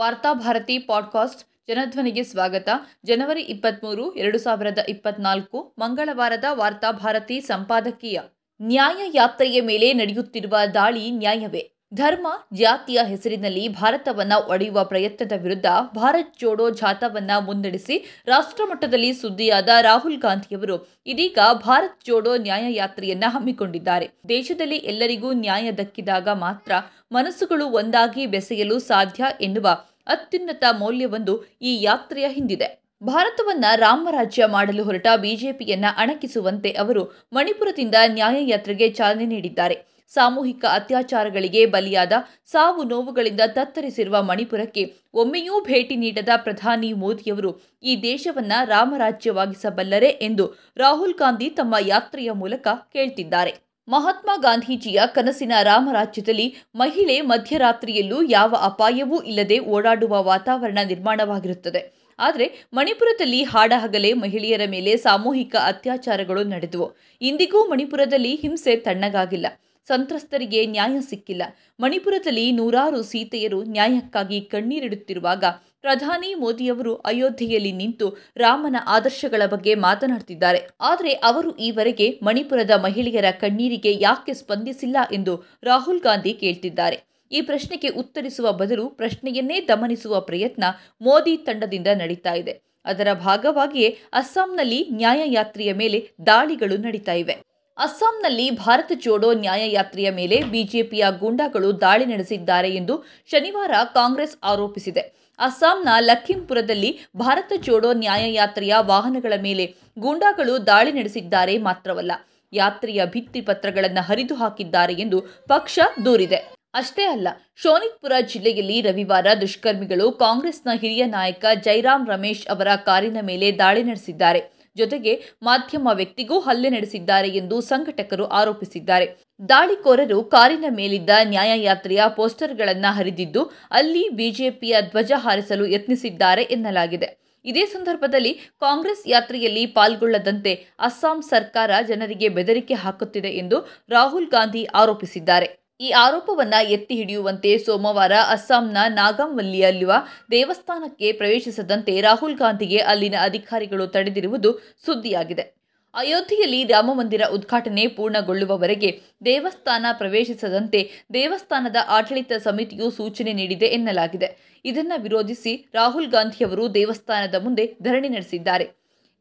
Varthabharati podcast ಜನಧ್ವನಿಗೆ ಸ್ವಾಗತ. ಜನವರಿ ಇಪ್ಪತ್ತ್ಮೂರು ಎರಡು ಸಾವಿರದ ಇಪ್ಪತ್ನಾಲ್ಕು, ಮಂಗಳವಾರದ ವಾರ್ತಾಭಾರತಿ ಸಂಪಾದಕೀಯ. ನ್ಯಾಯ ಯಾತ್ರೆಯ ಮೇಲೆ ನಡೆಯುತ್ತಿರುವ ದಾಳಿ ನ್ಯಾಯವೇ? ಧರ್ಮ ಜಾತಿಯ ಹೆಸರಿನಲ್ಲಿ ಭಾರತವನ್ನ ಒಡೆಯುವ ಪ್ರಯತ್ನದ ವಿರುದ್ಧ ಭಾರತ್ ಜೋಡೋ ಜಾಥಾವನ್ನು ಮುನ್ನಡೆಸಿ ರಾಷ್ಟ್ರಮಟ್ಟದಲ್ಲಿ ಸುದ್ದಿಯಾದ ರಾಹುಲ್ ಗಾಂಧಿಯವರು ಇದೀಗ ಭಾರತ್ ಜೋಡೋ ನ್ಯಾಯ ಯಾತ್ರೆಯನ್ನ ಹಮ್ಮಿಕೊಂಡಿದ್ದಾರೆ. ದೇಶದಲ್ಲಿ ಎಲ್ಲರಿಗೂ ನ್ಯಾಯ ದಕ್ಕಿದಾಗ ಮಾತ್ರ ಮನಸ್ಸುಗಳು ಒಂದಾಗಿ ಬೆಸೆಯಲು ಸಾಧ್ಯ ಎನ್ನುವ ಅತ್ಯುನ್ನತ ಮೌಲ್ಯವೊಂದು ಈ ಯಾತ್ರೆಯ ಹಿಂದಿದೆ. ಭಾರತವನ್ನ ರಾಮರಾಜ್ಯ ಮಾಡಲು ಹೊರಟ ಬಿಜೆಪಿಯನ್ನ ಅಣಕಿಸುವಂತೆ ಅವರು ಮಣಿಪುರದಿಂದ ನ್ಯಾಯಯಾತ್ರೆಗೆ ಚಾಲನೆ ನೀಡಿದ್ದಾರೆ. ಸಾಮೂಹಿಕ ಅತ್ಯಾಚಾರಗಳಿಗೆ ಬಲಿಯಾದ ಸಾವು ನೋವುಗಳಿಂದ ತತ್ತರಿಸಿರುವ ಮಣಿಪುರಕ್ಕೆ ಒಮ್ಮೆಯೂ ಭೇಟಿ ನೀಡದ ಪ್ರಧಾನಿ ಮೋದಿಯವರು ಈ ದೇಶವನ್ನ ರಾಮರಾಜ್ಯವಾಗಿಸಬಲ್ಲರೆ ಎಂದು ರಾಹುಲ್ ಗಾಂಧಿ ತಮ್ಮ ಯಾತ್ರೆಯ ಮೂಲಕ ಕೇಳ್ತಿದ್ದಾರೆ. ಮಹಾತ್ಮ ಗಾಂಧೀಜಿಯ ಕನಸಿನ ರಾಮರಾಜ್ಯದಲ್ಲಿ ಮಹಿಳೆ ಮಧ್ಯರಾತ್ರಿಯಲ್ಲೂ ಯಾವ ಅಪಾಯವೂ ಇಲ್ಲದೆ ಓಡಾಡುವ ವಾತಾವರಣ ನಿರ್ಮಾಣವಾಗಿರುತ್ತದೆ. ಆದರೆ ಮಣಿಪುರದಲ್ಲಿ ಹಾಡಹಗಲೇ ಮಹಿಳೆಯರ ಮೇಲೆ ಸಾಮೂಹಿಕ ಅತ್ಯಾಚಾರಗಳು ನಡೆದವು. ಇಂದಿಗೂ ಮಣಿಪುರದಲ್ಲಿ ಹಿಂಸೆ ತಣ್ಣಗಾಗಿಲ್ಲ. ಸಂತ್ರಸ್ತರಿಗೆ ನ್ಯಾಯ ಸಿಕ್ಕಿಲ್ಲ. ಮಣಿಪುರದಲ್ಲಿ ನೂರಾರು ಸೀತೆಯರು ನ್ಯಾಯಕ್ಕಾಗಿ ಕಣ್ಣೀರಿಡುತ್ತಿರುವಾಗ ಪ್ರಧಾನಿ ಮೋದಿಯವರು ಅಯೋಧ್ಯೆಯಲ್ಲಿ ನಿಂತು ರಾಮನ ಆದರ್ಶಗಳ ಬಗ್ಗೆ ಮಾತನಾಡ್ತಿದ್ದಾರೆ. ಆದರೆ ಅವರು ಈವರೆಗೆ ಮಣಿಪುರದ ಮಹಿಳೆಯರ ಕಣ್ಣೀರಿಗೆ ಯಾಕೆ ಸ್ಪಂದಿಸಿಲ್ಲ ಎಂದು ರಾಹುಲ್ ಗಾಂಧಿ ಕೇಳ್ತಿದ್ದಾರೆ. ಈ ಪ್ರಶ್ನೆಗೆ ಉತ್ತರಿಸುವ ಬದಲು ಪ್ರಶ್ನೆಯನ್ನೇ ದಮನಿಸುವ ಪ್ರಯತ್ನ ಮೋದಿ ತಂಡದಿಂದ ನಡೀತಾ ಇದೆ. ಅದರ ಭಾಗವಾಗಿಯೇ ಅಸ್ಸಾಂನಲ್ಲಿ ನ್ಯಾಯಯಾತ್ರೆಯ ಮೇಲೆ ದಾಳಿಗಳು ನಡೀತಾ ಇವೆ. ಅಸ್ಸಾಂನಲ್ಲಿ ಭಾರತ ಜೋಡೋ ನ್ಯಾಯಯಾತ್ರೆಯ ಮೇಲೆ ಬಿಜೆಪಿಯ ಗೂಂಡಾಗಳು ದಾಳಿ ನಡೆಸಿದ್ದಾರೆ ಎಂದು ಶನಿವಾರ ಕಾಂಗ್ರೆಸ್ ಆರೋಪಿಸಿದೆ. ಅಸ್ಸಾಂನ ಲಖೀಂಪುರದಲ್ಲಿ ಭಾರತ ಜೋಡೋ ನ್ಯಾಯಯಾತ್ರೆಯ ವಾಹನಗಳ ಮೇಲೆ ಗೂಂಡಾಗಳು ದಾಳಿ ನಡೆಸಿದ್ದಾರೆ ಮಾತ್ರವಲ್ಲ, ಯಾತ್ರೆಯ ಭಿತ್ತಿ ಪತ್ರಗಳನ್ನು ಹರಿದು ಹಾಕಿದ್ದಾರೆ ಎಂದು ಪಕ್ಷ ದೂರಿದೆ. ಅಷ್ಟೇ ಅಲ್ಲ, ಶೋನಿತ್ಪುರ ಜಿಲ್ಲೆಯಲ್ಲಿ ರವಿವಾರ ದುಷ್ಕರ್ಮಿಗಳು ಕಾಂಗ್ರೆಸ್ನ ಹಿರಿಯ ನಾಯಕ ಜೈರಾಮ್ ರಮೇಶ್ ಅವರ ಕಾರಿನ ಮೇಲೆ ದಾಳಿ ನಡೆಸಿದ್ದಾರೆ. ಜೊತೆಗೆ ಮಾಧ್ಯಮ ವ್ಯಕ್ತಿಗೂ ಹಲ್ಲೆ ನಡೆಸಿದ್ದಾರೆ ಎಂದು ಸಂಘಟಕರು ಆರೋಪಿಸಿದ್ದಾರೆ. ದಾಳಿಕೋರರು ಕಾರಿನ ಮೇಲಿದ್ದ ನ್ಯಾಯಯಾತ್ರೆಯ ಪೋಸ್ಟರ್ಗಳನ್ನು ಹರಿದಿದ್ದು, ಅಲ್ಲಿ ಬಿಜೆಪಿಯ ಧ್ವಜ ಹಾರಿಸಲು ಯತ್ನಿಸಿದ್ದಾರೆ ಎನ್ನಲಾಗಿದೆ. ಇದೇ ಸಂದರ್ಭದಲ್ಲಿ ಕಾಂಗ್ರೆಸ್ ಯಾತ್ರೆಯಲ್ಲಿ ಪಾಲ್ಗೊಳ್ಳದಂತೆ ಅಸ್ಸಾಂ ಸರ್ಕಾರ ಜನರಿಗೆ ಬೆದರಿಕೆ ಹಾಕುತ್ತಿದೆ ಎಂದು ರಾಹುಲ್ ಗಾಂಧಿ ಆರೋಪಿಸಿದ್ದಾರೆ. ಈ ಆರೋಪವನ್ನು ಎತ್ತಿ ಹಿಡಿಯುವಂತೆ ಸೋಮವಾರ ಅಸ್ಸಾಂನ ನಾಗಂವಲ್ಲಿಯಲ್ಲಿರುವ ದೇವಸ್ಥಾನಕ್ಕೆ ಪ್ರವೇಶಿಸದಂತೆ ರಾಹುಲ್ ಗಾಂಧಿಗೆ ಅಲ್ಲಿನ ಅಧಿಕಾರಿಗಳು ತಡೆದಿರುವುದು ಸುದ್ದಿಯಾಗಿದೆ. ಅಯೋಧ್ಯೆಯಲ್ಲಿ ರಾಮಮಂದಿರ ಉದ್ಘಾಟನೆ ಪೂರ್ಣಗೊಳ್ಳುವವರೆಗೆ ದೇವಸ್ಥಾನ ಪ್ರವೇಶಿಸದಂತೆ ದೇವಸ್ಥಾನದ ಆಡಳಿತ ಸಮಿತಿಯು ಸೂಚನೆ ನೀಡಿದೆ ಎನ್ನಲಾಗಿದೆ. ಇದನ್ನು ವಿರೋಧಿಸಿ ರಾಹುಲ್ ಗಾಂಧಿಯವರು ದೇವಸ್ಥಾನದ ಮುಂದೆ ಧರಣಿ ನಡೆಸಿದ್ದಾರೆ.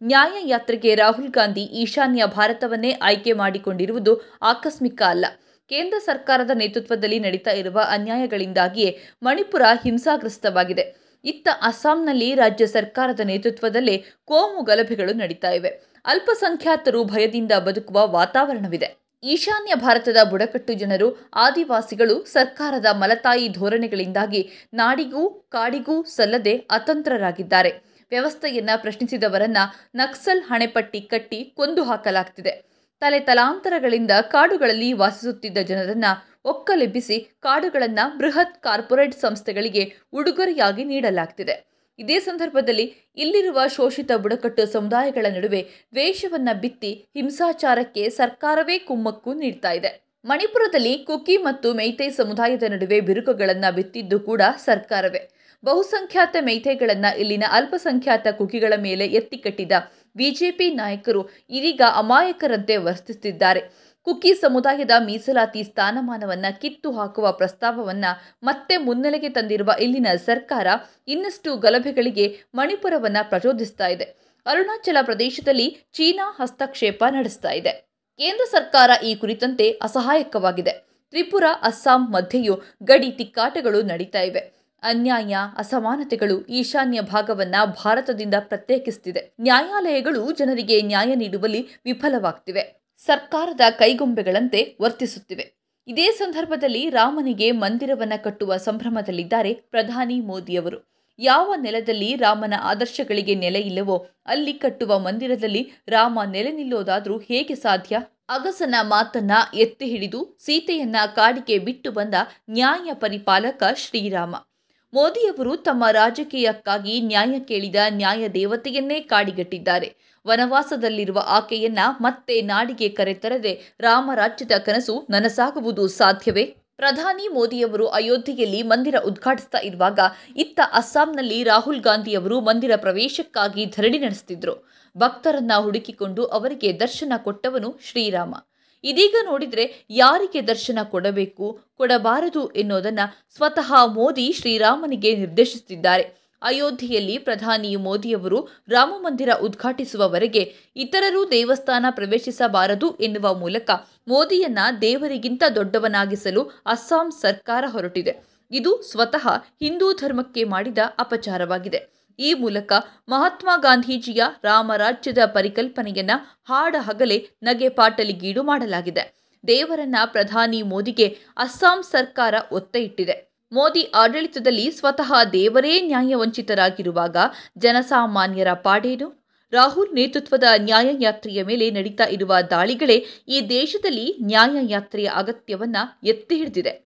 ನ್ಯಾಯ ಯಾತ್ರೆಗೆ ರಾಹುಲ್ ಗಾಂಧಿ ಈಶಾನ್ಯ ಭಾರತವನ್ನೇ ಆಯ್ಕೆ ಮಾಡಿಕೊಂಡಿರುವುದು ಆಕಸ್ಮಿಕ ಅಲ್ಲ. ಕೇಂದ್ರ ಸರ್ಕಾರದ ನೇತೃತ್ವದಲ್ಲಿ ನಡೀತಾ ಇರುವ ಅನ್ಯಾಯಗಳಿಂದಾಗಿಯೇ ಮಣಿಪುರ ಹಿಂಸಾಗ್ರಸ್ತವಾಗಿದೆ. ಇತ್ತ ಅಸ್ಸಾಂನಲ್ಲಿ ರಾಜ್ಯ ಸರ್ಕಾರದ ನೇತೃತ್ವದಲ್ಲೇ ಕೋಮು ಗಲಭೆಗಳು ನಡೀತಾ ಇವೆ. ಅಲ್ಪಸಂಖ್ಯಾತರು ಭಯದಿಂದ ಬದುಕುವ ವಾತಾವರಣವಿದೆ. ಈಶಾನ್ಯ ಭಾರತದ ಬುಡಕಟ್ಟು ಜನರು, ಆದಿವಾಸಿಗಳು, ಸರ್ಕಾರದ ಮಲತಾಯಿ ಧೋರಣೆಗಳಿಂದಾಗಿ ನಾಡಿಗೂ ಕಾಡಿಗೂ ಸಲ್ಲದೆ ಅತಂತ್ರರಾಗಿದ್ದಾರೆ. ವ್ಯವಸ್ಥೆಯನ್ನ ಪ್ರಶ್ನಿಸಿದವರನ್ನ ನಕ್ಸಲ್ ಹಣೆಪಟ್ಟಿ ಕಟ್ಟಿ ಕೊಂದು ಹಾಕಲಾಗ್ತಿದೆ. ತಲೆ ತಲಾಂತರಗಳಿಂದ ಕಾಡುಗಳಲ್ಲಿ ವಾಸಿಸುತ್ತಿದ್ದ ಜನರನ್ನ ಒಕ್ಕಲೆಬ್ಬಿಸಿ ಕಾಡುಗಳನ್ನ ಬೃಹತ್ ಕಾರ್ಪೊರೇಟ್ ಸಂಸ್ಥೆಗಳಿಗೆ ಉಡುಗೊರೆಯಾಗಿ ನೀಡಲಾಗ್ತಿದೆ. ಇದೇ ಸಂದರ್ಭದಲ್ಲಿ ಇಲ್ಲಿರುವ ಶೋಷಿತ ಬುಡಕಟ್ಟು ಸಮುದಾಯಗಳ ನಡುವೆ ದ್ವೇಷವನ್ನ ಬಿತ್ತಿ ಹಿಂಸಾಚಾರಕ್ಕೆ ಸರ್ಕಾರವೇ ಕುಮ್ಮಕ್ಕು ನೀಡ್ತಾ ಇದೆ. ಮಣಿಪುರದಲ್ಲಿ ಕುಕಿ ಮತ್ತು ಮೈತೈ ಸಮುದಾಯದ ನಡುವೆ ಬಿರುಕುಗಳನ್ನು ಬಿತ್ತಿದ್ದು ಕೂಡ ಸರ್ಕಾರವೇ. ಬಹುಸಂಖ್ಯಾತ ಮೈತೈಗಳನ್ನ ಇಲ್ಲಿನ ಅಲ್ಪಸಂಖ್ಯಾತ ಕುಕಿಗಳ ಮೇಲೆ ಎತ್ತಿಕಟ್ಟಿದ ಬಿಜೆಪಿ ನಾಯಕರು ಇದೀಗ ಅಮಾಯಕರಂತೆ ವರ್ತಿಸುತ್ತಿದ್ದಾರೆ. ಕುಕ್ಕಿ ಸಮುದಾಯದ ಮೀಸಲಾತಿ ಸ್ಥಾನಮಾನವನ್ನು ಕಿತ್ತು ಹಾಕುವ ಪ್ರಸ್ತಾವವನ್ನ ಮತ್ತೆ ಮುನ್ನೆಲೆಗೆ ತಂದಿರುವ ಇಲ್ಲಿನ ಸರ್ಕಾರ ಇನ್ನಷ್ಟು ಗಲಭೆಗಳಿಗೆ ಮಣಿಪುರವನ್ನು ಪ್ರಚೋದಿಸ್ತಾ ಇದೆ. ಅರುಣಾಚಲ ಪ್ರದೇಶದಲ್ಲಿ ಚೀನಾ ಹಸ್ತಕ್ಷೇಪ ನಡೆಸ್ತಾ ಇದೆ. ಕೇಂದ್ರ ಸರ್ಕಾರ ಈ ಕುರಿತಂತೆ ಅಸಹಾಯಕವಾಗಿದೆ. ತ್ರಿಪುರ, ಅಸ್ಸಾಂ ಮಧ್ಯೆಯೂ ಗಡಿ ತಿಕ್ಕಾಟಗಳು ನಡೀತಾ ಇವೆ. ಅನ್ಯಾಯ, ಅಸಮಾನತೆಗಳು ಈಶಾನ್ಯ ಭಾಗವನ್ನ ಭಾರತದಿಂದ ಪ್ರತ್ಯೇಕಿಸುತ್ತಿದೆ ನ್ಯಾಯಾಲಯಗಳು ಜನರಿಗೆ ನ್ಯಾಯ ನೀಡುವಲ್ಲಿ ವಿಫಲವಾಗ್ತಿವೆ. ಸರ್ಕಾರದ ಕೈಗೊಂಬೆಗಳಂತೆ ವರ್ತಿಸುತ್ತಿವೆ. ಇದೇ ಸಂದರ್ಭದಲ್ಲಿ ರಾಮನಿಗೆ ಮಂದಿರವನ್ನ ಕಟ್ಟುವ ಸಂಭ್ರಮದಲ್ಲಿದ್ದಾರೆ ಪ್ರಧಾನಿ ಮೋದಿಯವರು ಯಾವ ನೆಲದಲ್ಲಿ ರಾಮನ ಆದರ್ಶಗಳಿಗೆ ನೆಲೆ ಇಲ್ಲವೋ ಅಲ್ಲಿ ಕಟ್ಟುವ ಮಂದಿರದಲ್ಲಿ ರಾಮ ನೆಲೆ ನಿಲ್ಲೋದಾದರೂ ಹೇಗೆ ಸಾಧ್ಯ? ಅಗಸನ ಮಾತನ್ನ ಎತ್ತಿ ಹಿಡಿದು ಸೀತೆಯನ್ನ ಕಾಡಿಗೆ ಬಿಟ್ಟು ಬಂದ ನ್ಯಾಯ ಪರಿಪಾಲಕ ಶ್ರೀರಾಮ. ಮೋದಿಯವರು ತಮ್ಮ ರಾಜಕೀಯಕ್ಕಾಗಿ ನ್ಯಾಯ ಕೇಳಿದ ನ್ಯಾಯ ದೇವತೆಯನ್ನೇ ಕಾಡಿಗಟ್ಟಿದ್ದಾರೆ. ವನವಾಸದಲ್ಲಿರುವ ಆಕೆಯನ್ನ ಮತ್ತೆ ನಾಡಿಗೆ ಕರೆತರದೆ ರಾಮರಾಜ್ಯದ ಕನಸು ನನಸಾಗುವುದು ಸಾಧ್ಯವೇ? ಪ್ರಧಾನಿ ಮೋದಿಯವರು ಅಯೋಧ್ಯೆಯಲ್ಲಿ ಮಂದಿರ ಉದ್ಘಾಟಿಸ್ತಾ ಇರುವಾಗ ಇತ್ತ ಅಸ್ಸಾಂನಲ್ಲಿ ರಾಹುಲ್ ಗಾಂಧಿಯವರು ಮಂದಿರ ಪ್ರವೇಶಕ್ಕಾಗಿ ಧರಣಿ ನಡೆಸುತ್ತಿದ್ದರು ಭಕ್ತರನ್ನ ಹುಡುಕಿಕೊಂಡು ಅವರಿಗೆ ದರ್ಶನ ಕೊಟ್ಟವನು ಶ್ರೀರಾಮ. ಇದೀಗ ನೋಡಿದರೆ ಯಾರಿಗೆ ದರ್ಶನ ಕೊಡಬೇಕು, ಕೊಡಬಾರದು ಎನ್ನುವುದನ್ನು ಸ್ವತಃ ಮೋದಿ ಶ್ರೀರಾಮನಿಗೆ ನಿರ್ದೇಶಿಸುತ್ತಿದ್ದಾರೆ. ಅಯೋಧ್ಯೆಯಲ್ಲಿ ಪ್ರಧಾನಿ ಮೋದಿಯವರು ರಾಮ ಮಂದಿರ ಉದ್ಘಾಟಿಸುವವರೆಗೆ ಇತರರು ದೇವಸ್ಥಾನ ಪ್ರವೇಶಿಸಬಾರದು ಎನ್ನುವ ಮೂಲಕ ಮೋದಿಯನ್ನ ದೇವರಿಗಿಂತ ದೊಡ್ಡವನಾಗಿಸಲು ಅಸ್ಸಾಂ ಸರ್ಕಾರ ಹೊರಟಿದೆ. ಇದು ಸ್ವತಃ ಹಿಂದೂ ಧರ್ಮಕ್ಕೆ ಮಾಡಿದ ಅಪಚಾರವಾಗಿದೆ. ಈ ಮೂಲಕ ಮಹಾತ್ಮ ಗಾಂಧೀಜಿಯ ರಾಮರಾಜ್ಯದ ಪರಿಕಲ್ಪನೆಯನ್ನ ಹಾಡ ಹಗಲೇ ನಗೆಪಾಟಲಿಗೀಡು ಮಾಡಲಾಗಿದೆ. ದೇವರನ್ನ ಪ್ರಧಾನಿ ಮೋದಿಗೆ ಅಸ್ಸಾಂ ಸರ್ಕಾರ ಒತ್ತ ಇಟ್ಟಿದೆ ಮೋದಿ ಆಡಳಿತದಲ್ಲಿ ಸ್ವತಃ ದೇವರೇ ನ್ಯಾಯವಂಚಿತರಾಗಿರುವಾಗ ಜನಸಾಮಾನ್ಯರ ಪಾಡೇನು? ರಾಹುಲ್ ನೇತೃತ್ವದ ನ್ಯಾಯಯಾತ್ರೆಯ ಮೇಲೆ ನಡೀತಾ ಇರುವ ದಾಳಿಗಳೇ ಈ ದೇಶದಲ್ಲಿ ನ್ಯಾಯಯಾತ್ರೆಯ ಅಗತ್ಯವನ್ನ ಎತ್ತಿ ಹಿಡಿದಿದೆ.